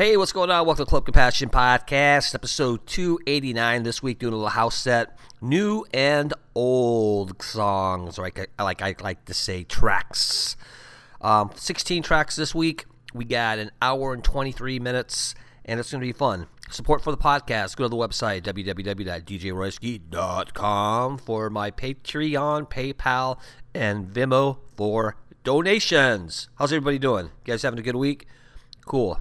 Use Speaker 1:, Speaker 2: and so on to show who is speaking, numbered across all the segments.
Speaker 1: Hey, what's going on? Welcome to Club Compassion Podcast, episode 289 this week, doing a little house set. New and old songs, or like I like I like to say tracks. Um, 16 tracks this week. We got an hour and 23 minutes, and it's going to be fun. Support for the podcast. Go to the website, www.djroyski.com, for my Patreon, PayPal, and Venmo for donations. How's everybody doing? You guys having a good week? Cool.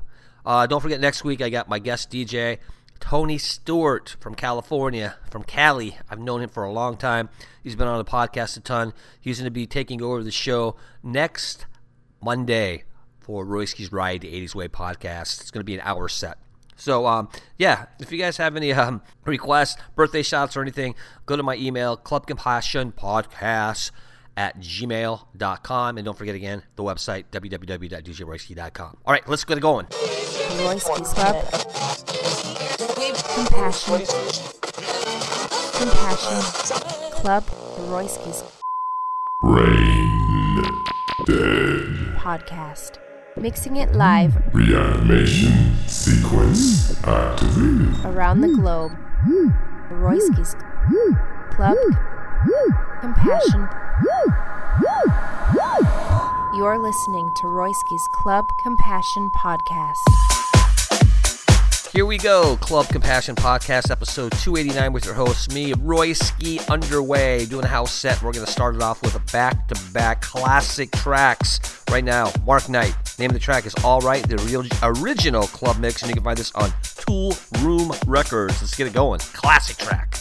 Speaker 1: Uh, don't forget, next week I got my guest DJ, Tony Stewart from California, from Cali. I've known him for a long time. He's been on the podcast a ton. He's going to be taking over the show next Monday for Royski's Ride 80s Way podcast. It's going to be an hour set. So, um, yeah, if you guys have any um, requests, birthday shots, or anything, go to my email, Club Compassion Podcast at gmail.com. And don't forget again the website, www.djroyski.com. All right, let's get it going.
Speaker 2: Royski's Club. Compassion. Compassion. Club Royski's
Speaker 3: Brain Dead
Speaker 2: Podcast. Mixing it live
Speaker 3: Reanimation Sequence activated.
Speaker 2: around the globe. Royski's Club Compassion. You're listening to Royski's Club Compassion Podcast.
Speaker 1: Here we go, Club Compassion Podcast, episode 289 with your host, me, Royski Underway, doing a house set. We're going to start it off with a back to back classic tracks right now. Mark Knight, name of the track is All Right, the real, original club mix, and you can find this on Tool Room Records. Let's get it going. Classic track.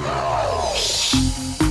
Speaker 4: Oh.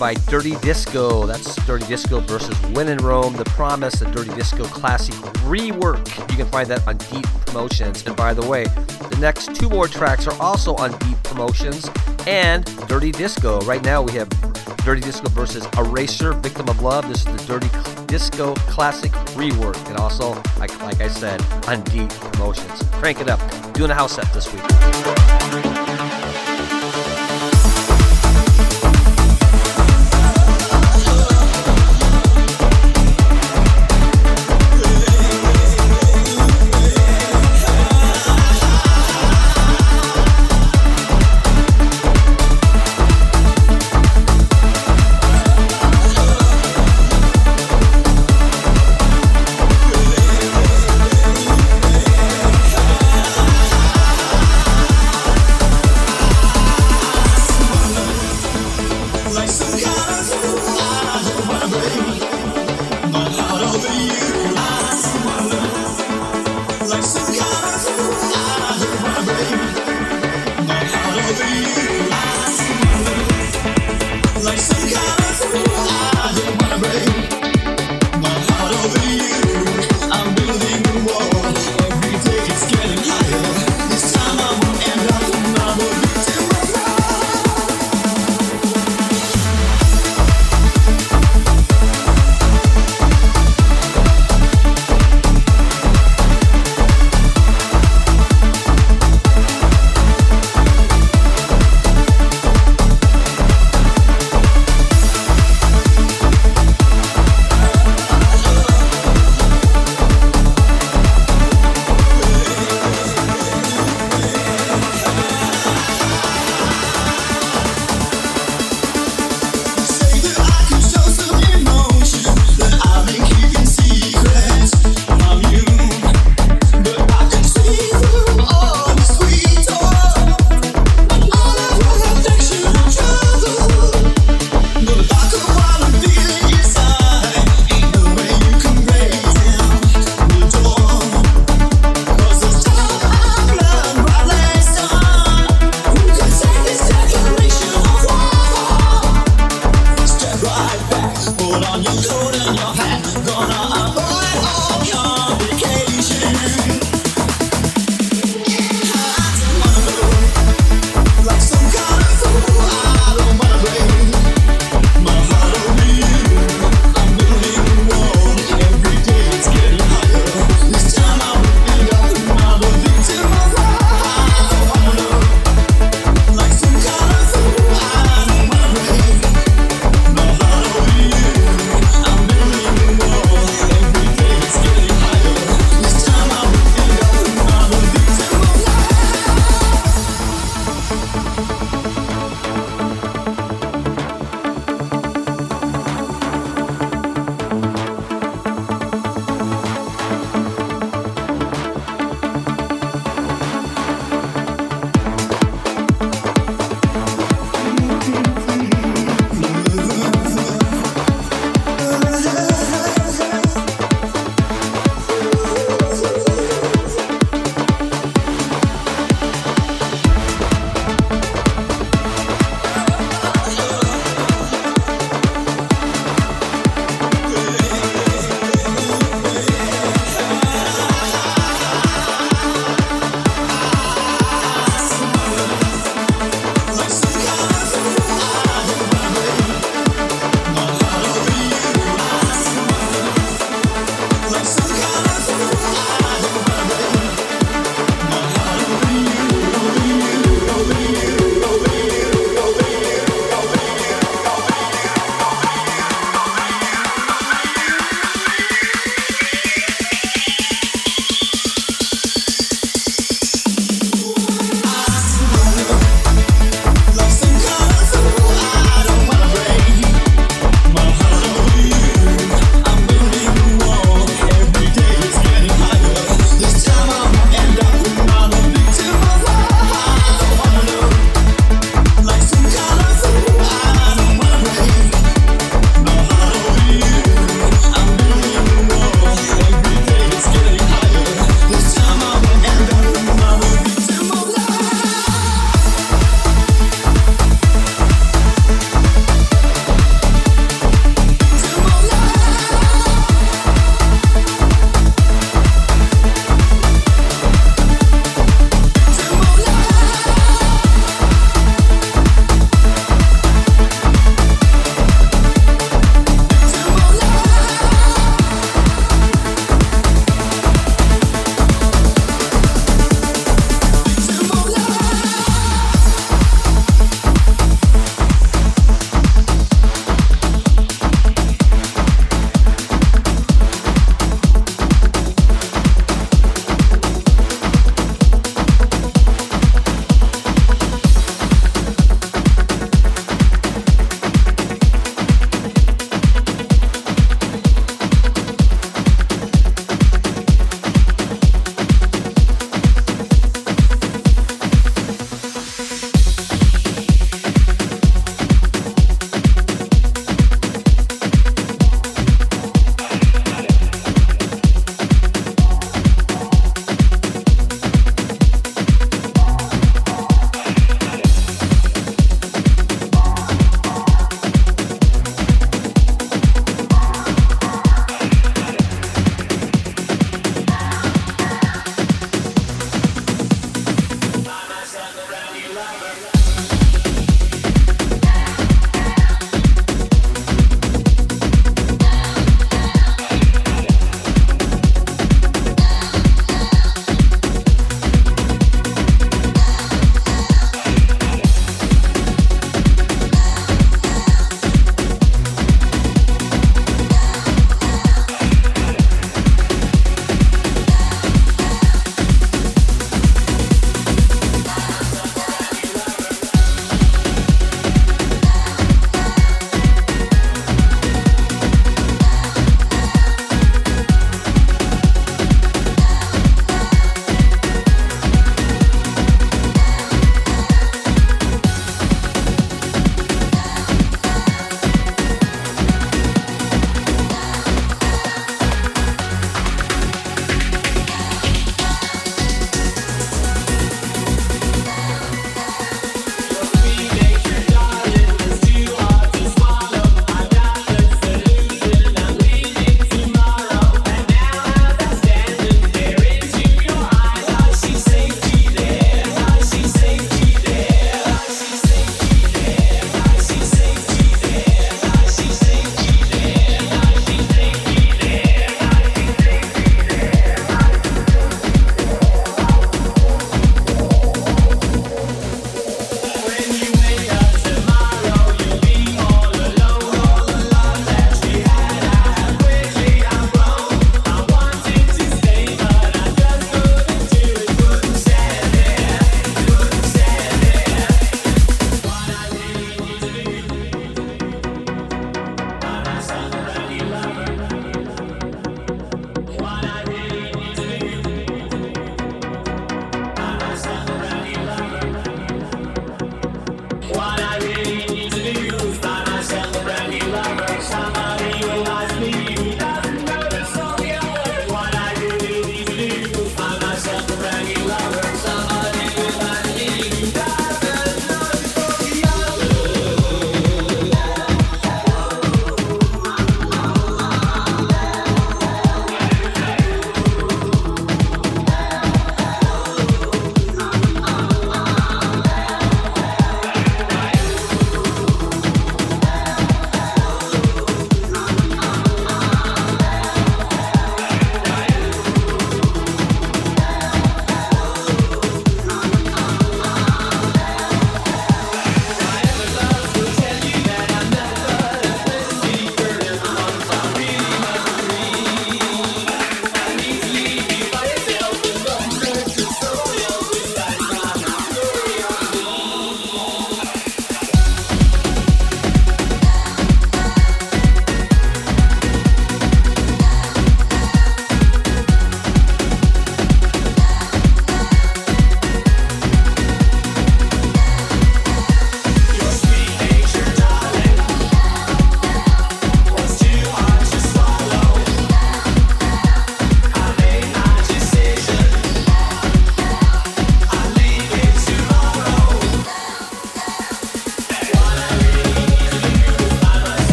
Speaker 1: By Dirty Disco. That's Dirty Disco versus When in Rome, The Promise, the Dirty Disco classic rework. You can find that on Deep Promotions. And by the way, the next two more tracks are also on Deep Promotions and Dirty Disco. Right now we have Dirty Disco versus Erasure, Victim of Love. This is the Dirty Disco classic rework. And also, like, like I said, on Deep Promotions. Crank it up. Doing a house set this week.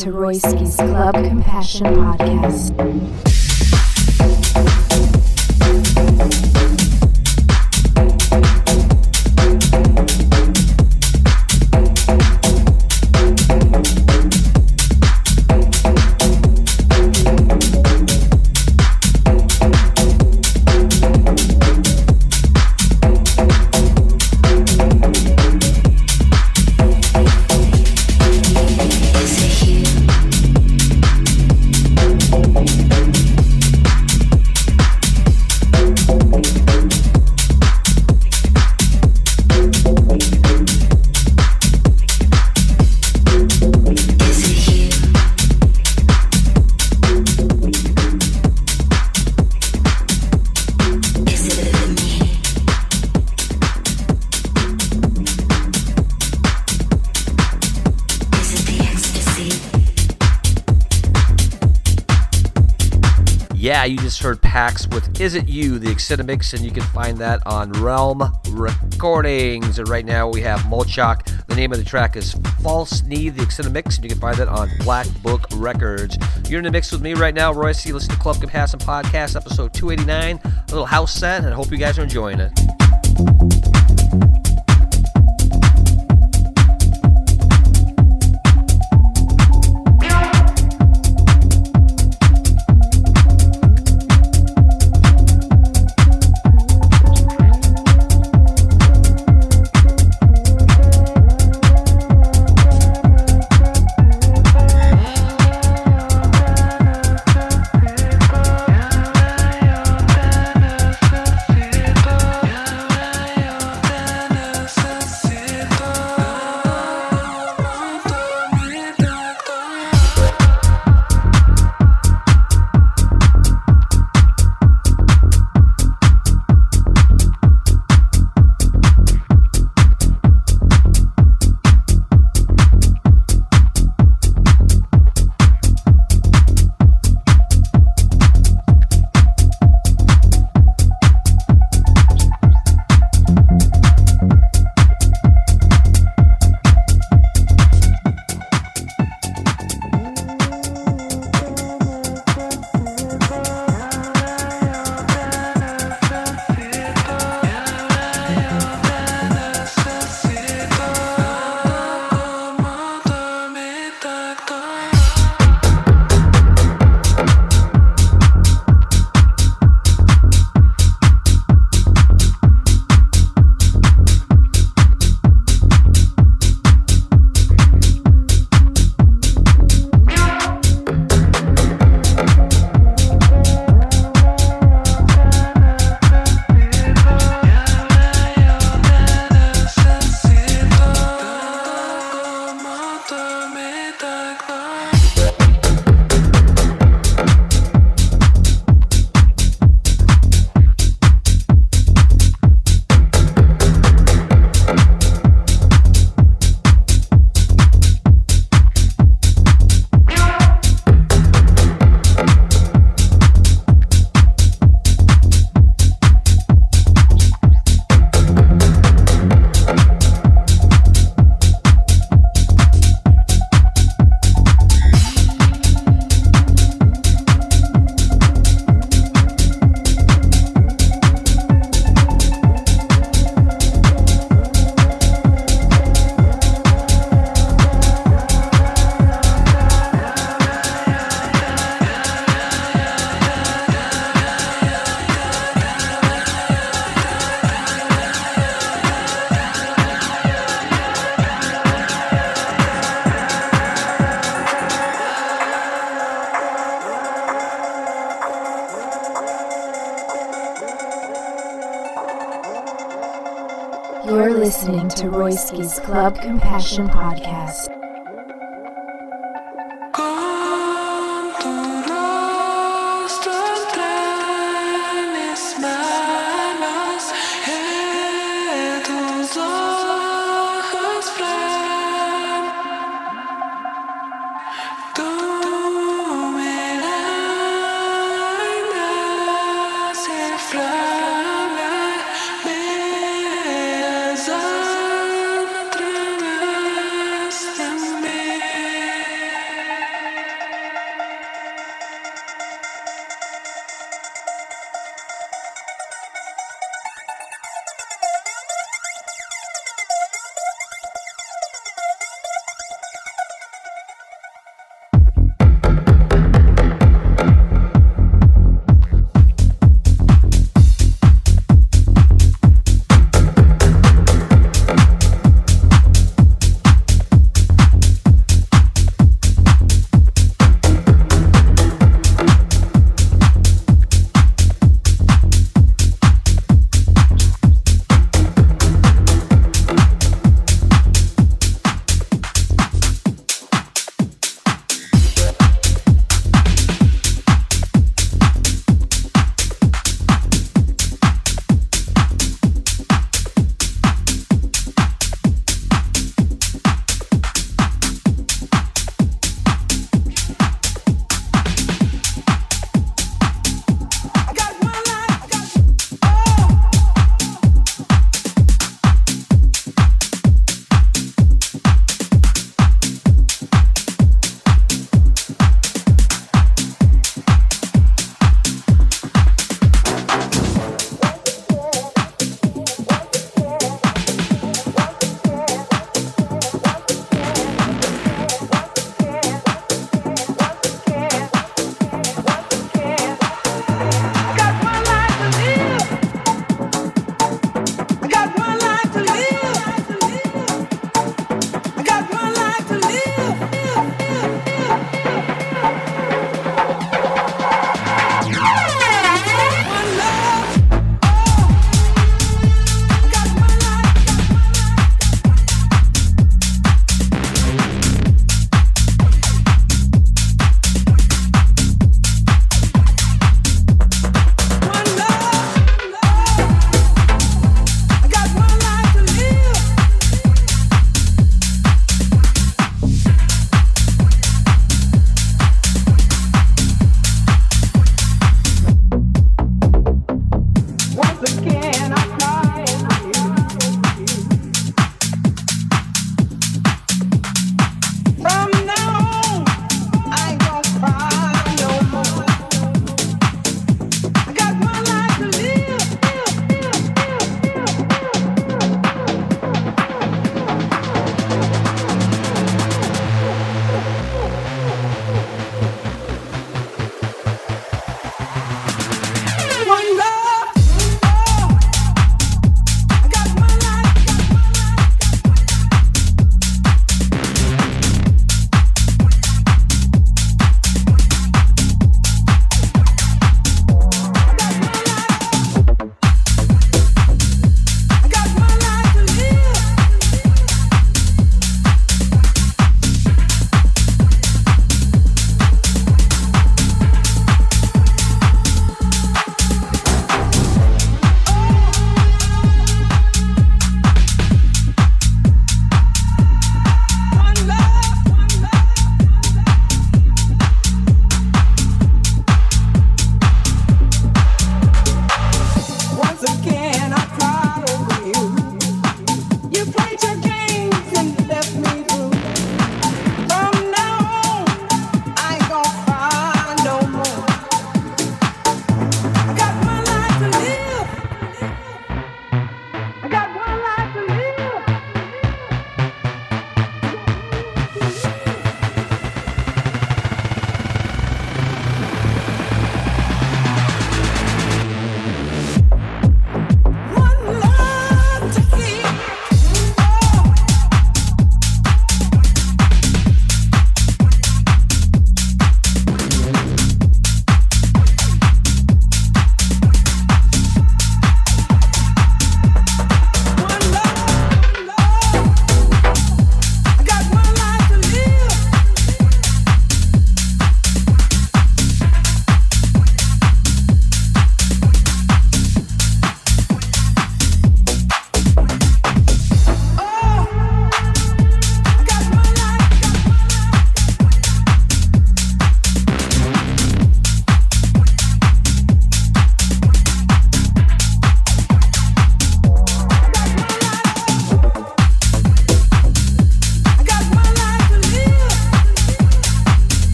Speaker 2: To Royski's Club Compassion Podcast.
Speaker 1: Yeah, you just heard Pax with Is It You, the extended mix, and you can find that on Realm Recordings. And right now we have Molchak. The name of the track is False Need, the extended mix, and you can find that on Black Book Records. You're in the mix with me right now, Royce. You listen to Club Compassion Podcast, episode 289, a little house set, and I hope you guys are enjoying it.
Speaker 4: Club Compassion Podcast.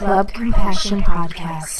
Speaker 2: Club Compassion Podcast.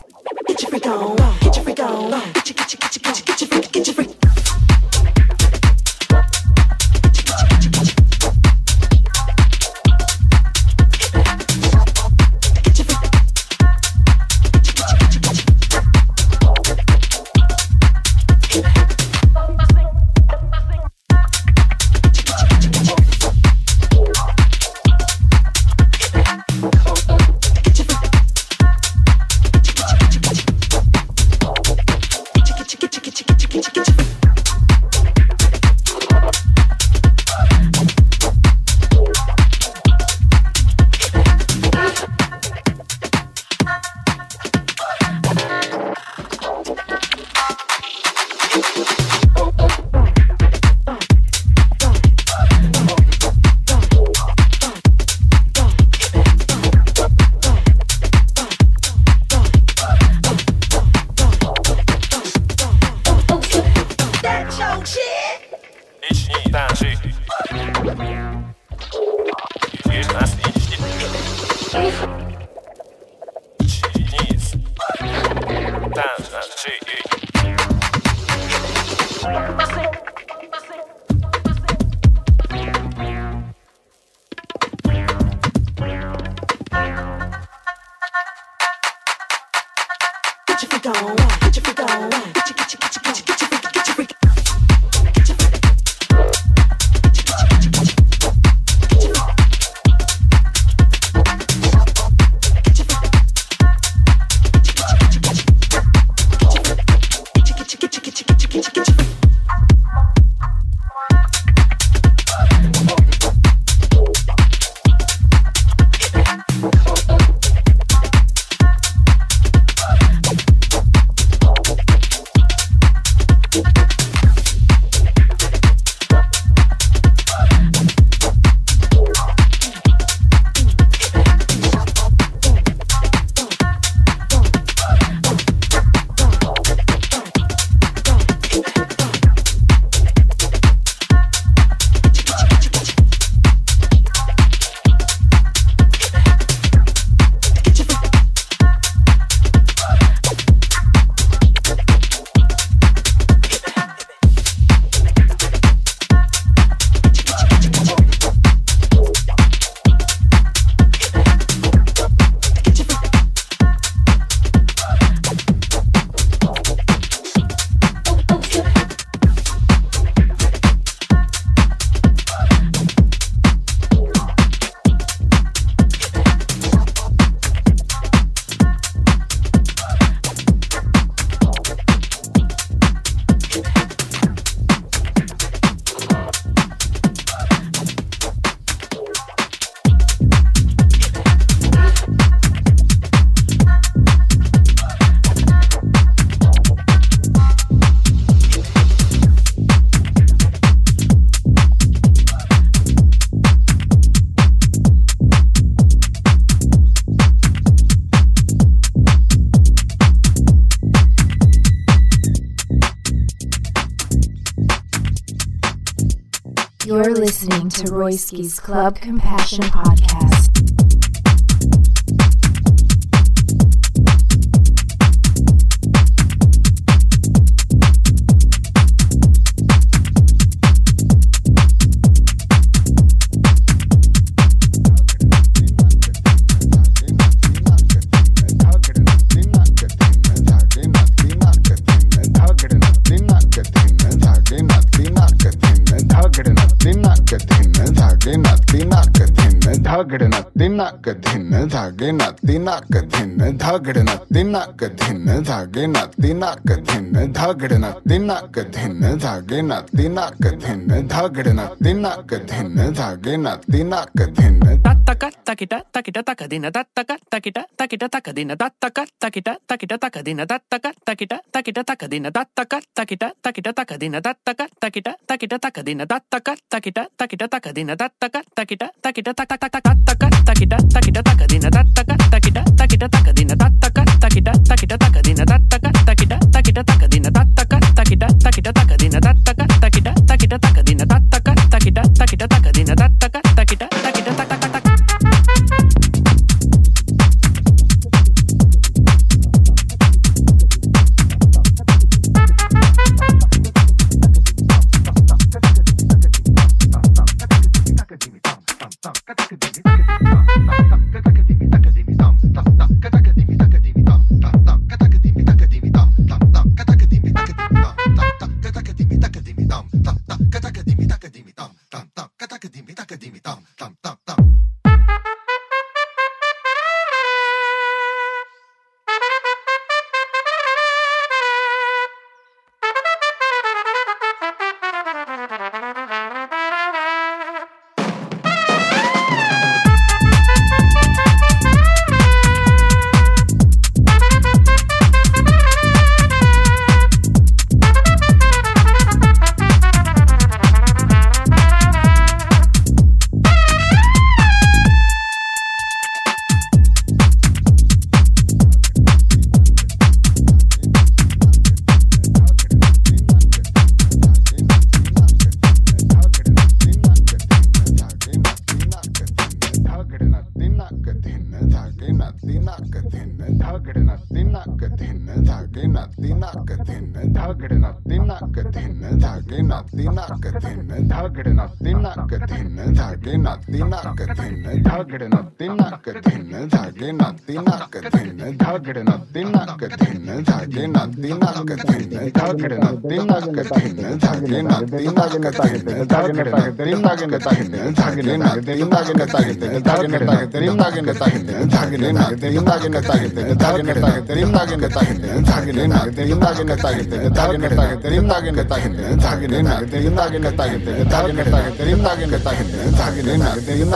Speaker 2: Listening Club Compassion Podcast.
Speaker 5: Dhagar नाती नाक धिन धागे नाती नाक धिन धागड़ नाती नाक धिन धागे नाती नाक धिन धागड़ नाती नाक धिन धागे नाती नाक धिन
Speaker 6: tattaka takita takita takadina tattaka takita takita takadina tattaka takita takita takadina tattaka takita takita takadina tattaka takita takita takadina tattaka takita takita takadina tattaka takita takita takadina tattaka takita takita tattaka takita takita takadina tattaka takita takita takadina tattaka takita takita takadina tattaka takita takita takadina tattaka takita takita takadina tattaka takita takita takadina
Speaker 5: el target, en el target, el target, en el target, धागे नत्ती नक धिन धागे नत्ती नक धिन धागे नत्ती नक धिन धागे नत्ती नक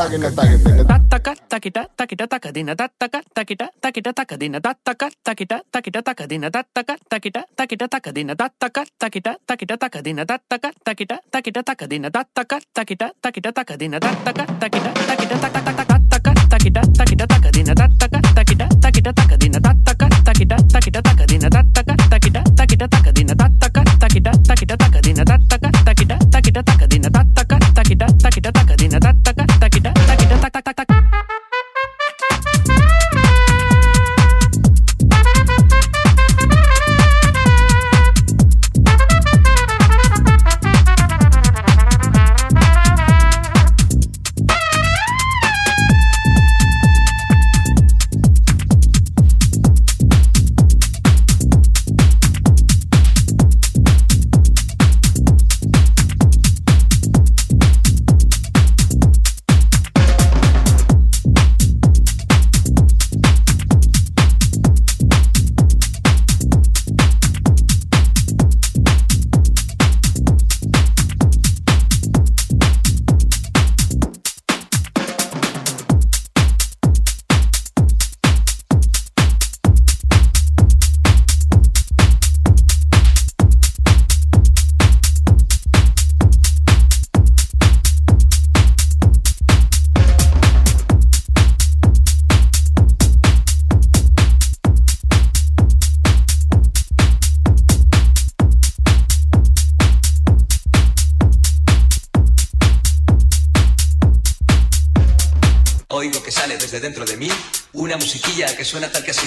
Speaker 5: धिन
Speaker 6: Tattaka takita takita takadina tattaka takita takita takadina tattaka takita takita takadina tattaka takita takita takadina tattaka takita takita takadina tattaka takita takita takadina tattaka takita takita takadina tattaka takita takita takida takida takadina takaka takida takida takadina
Speaker 7: takaka takida takida suena tal que así.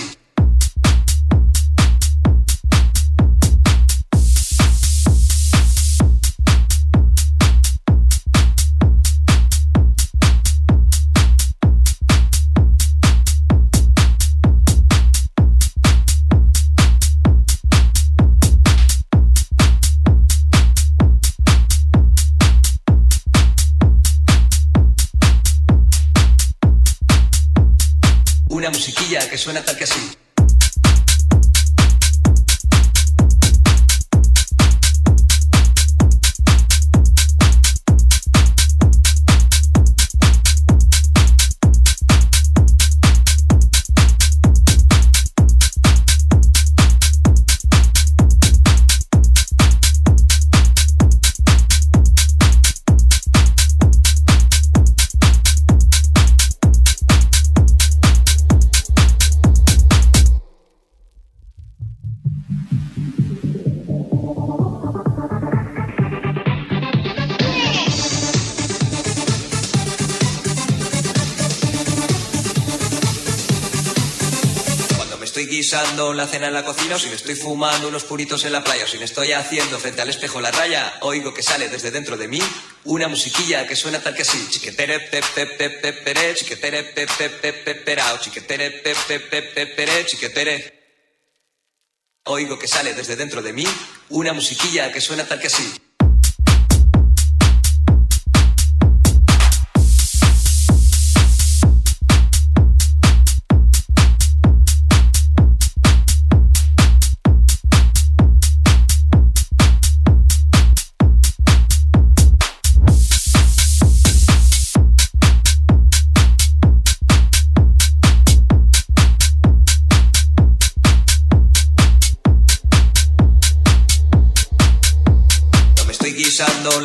Speaker 7: Guisando la cena en la cocina o si me estoy fumando unos puritos en la playa o si me estoy haciendo frente al espejo la raya, oigo que sale desde dentro de mí una musiquilla que suena tal que así. Chiquetere pe pe pe pe pere, chiquetere pe pe pe pe perao, chiquetere pe pe pe pe pere, chiquetere. Oigo que sale desde dentro de mí una musiquilla que suena tal que así.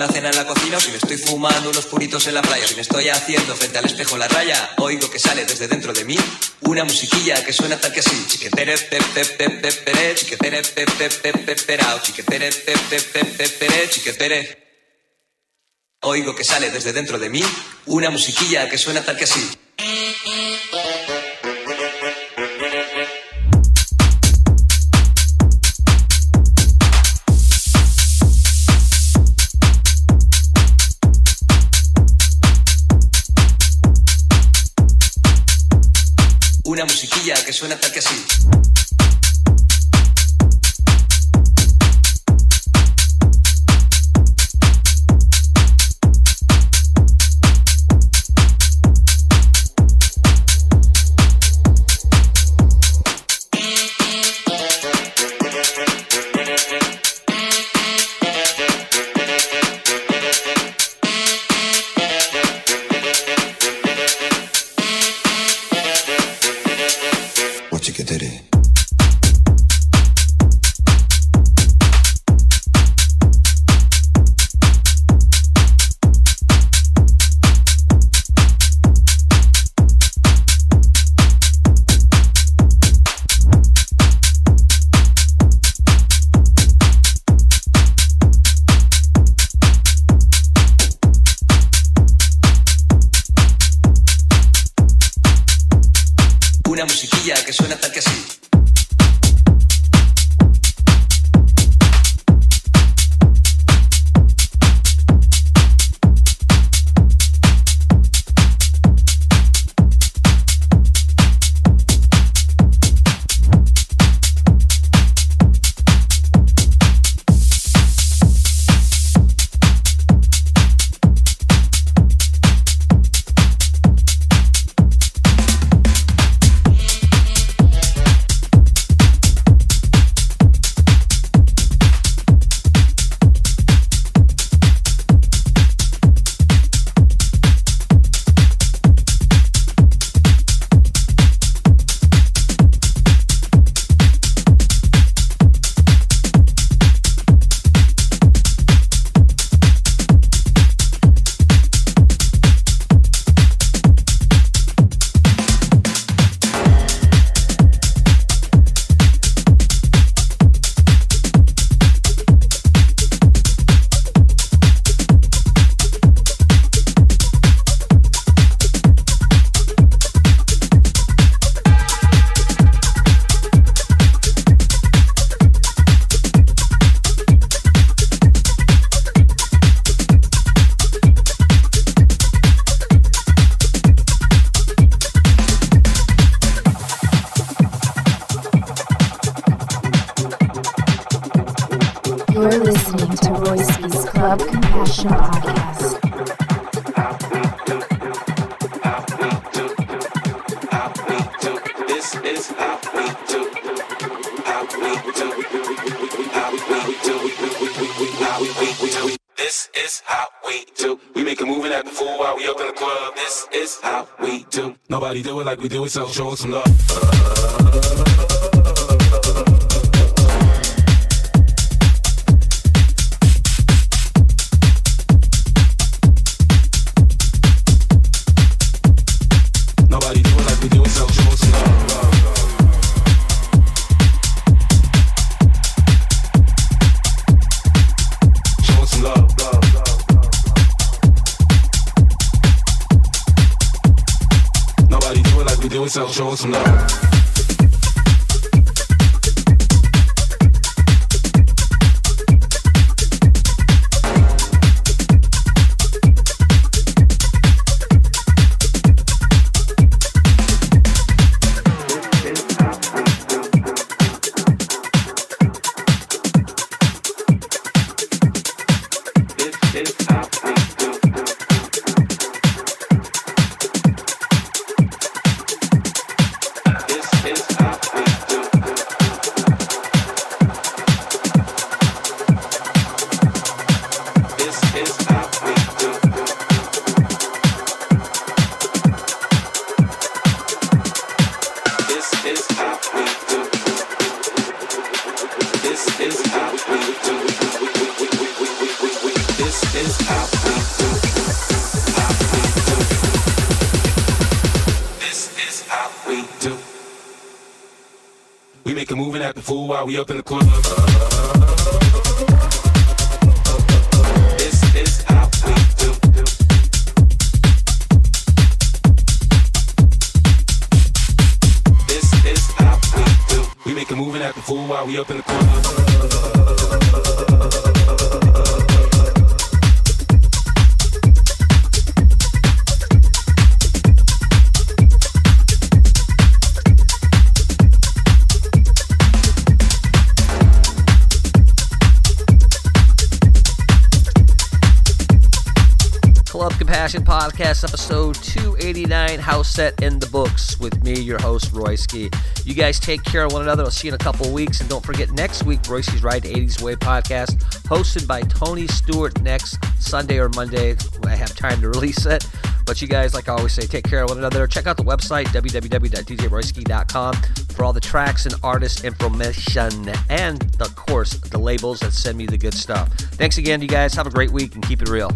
Speaker 7: La cena en la cocina o si me estoy fumando unos puritos en la playa, si me estoy haciendo frente al espejo la raya, oigo que sale desde dentro de mí una musiquilla que suena tal que así. Chiquetere pe pe pe pe pere, chiquetere pe pe pe pe perao, chiquetere pe pe pe pe pere, chiquetere. Oigo que sale desde dentro de mí una musiquilla que suena tal que así. musiquilla que suena tal que así. que suena
Speaker 8: we do it so show us some love.
Speaker 1: You guys take care of one another. I'll see you in a couple weeks. And don't forget, next week, Royski's Ride 80s Way podcast, hosted by Tony Stewart next Sunday or Monday when I have time to release it. But you guys, like I always say, take care of one another. Check out the website, www.djroyski.com, for all the tracks and artist information, and, of course, the labels that send me the good stuff. Thanks again, you guys. Have a great week and keep it real.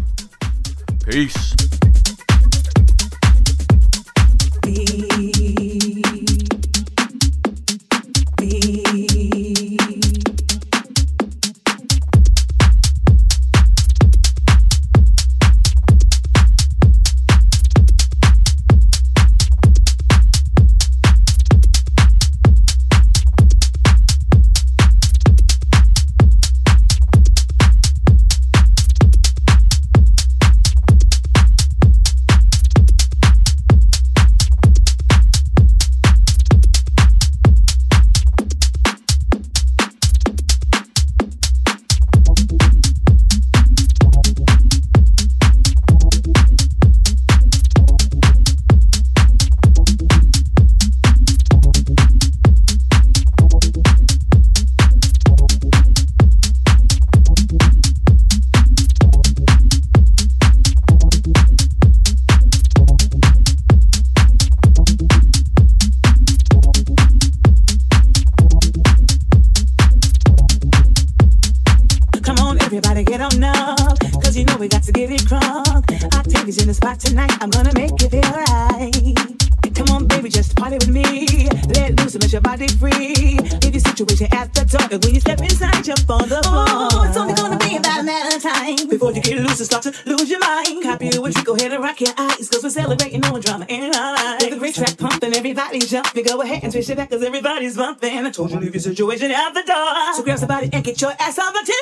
Speaker 1: Peace.
Speaker 9: Back cause everybody's bumping. I told you leave your situation out the door. So grab somebody and get your ass on the dance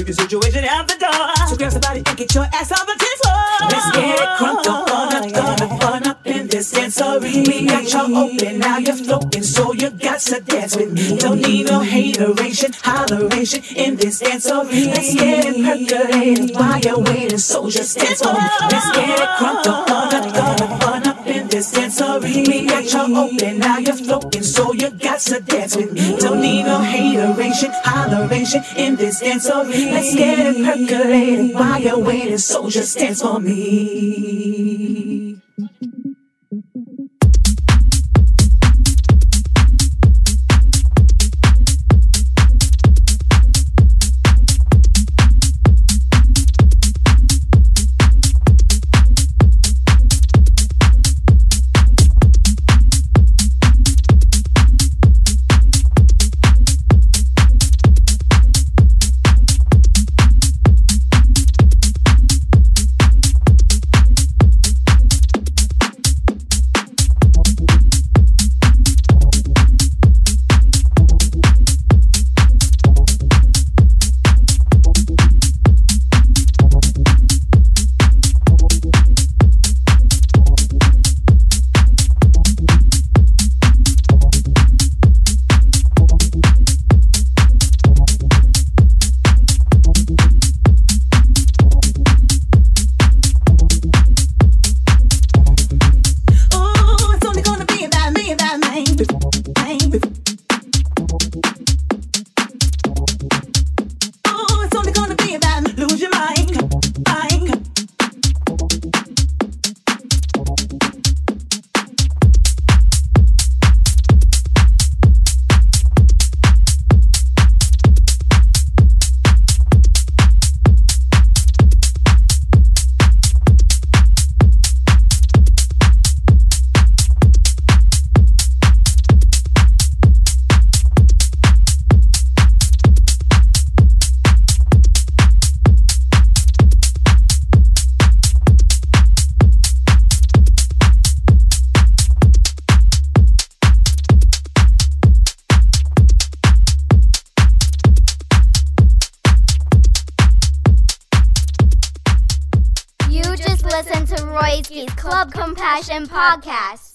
Speaker 9: leave your situation at the door. So grab somebody and get your ass on the dance floor. Let's get it crunk up oh, on up, gonna fun up in this dancery. We got you open, now you're floating, so you got to dance with me. Don't need no hateration, holleration in this dancery. Let's get it percolated while you're waiting, so just dance for me. Let's get it crunk on up, fun up in this dancery. We got you open, now you're floating, so you got to dance with me. Don't need no hateration, holleration in this dancery. Let's get it percolated while you're waiting, so just dance for me.
Speaker 10: Club Podcast.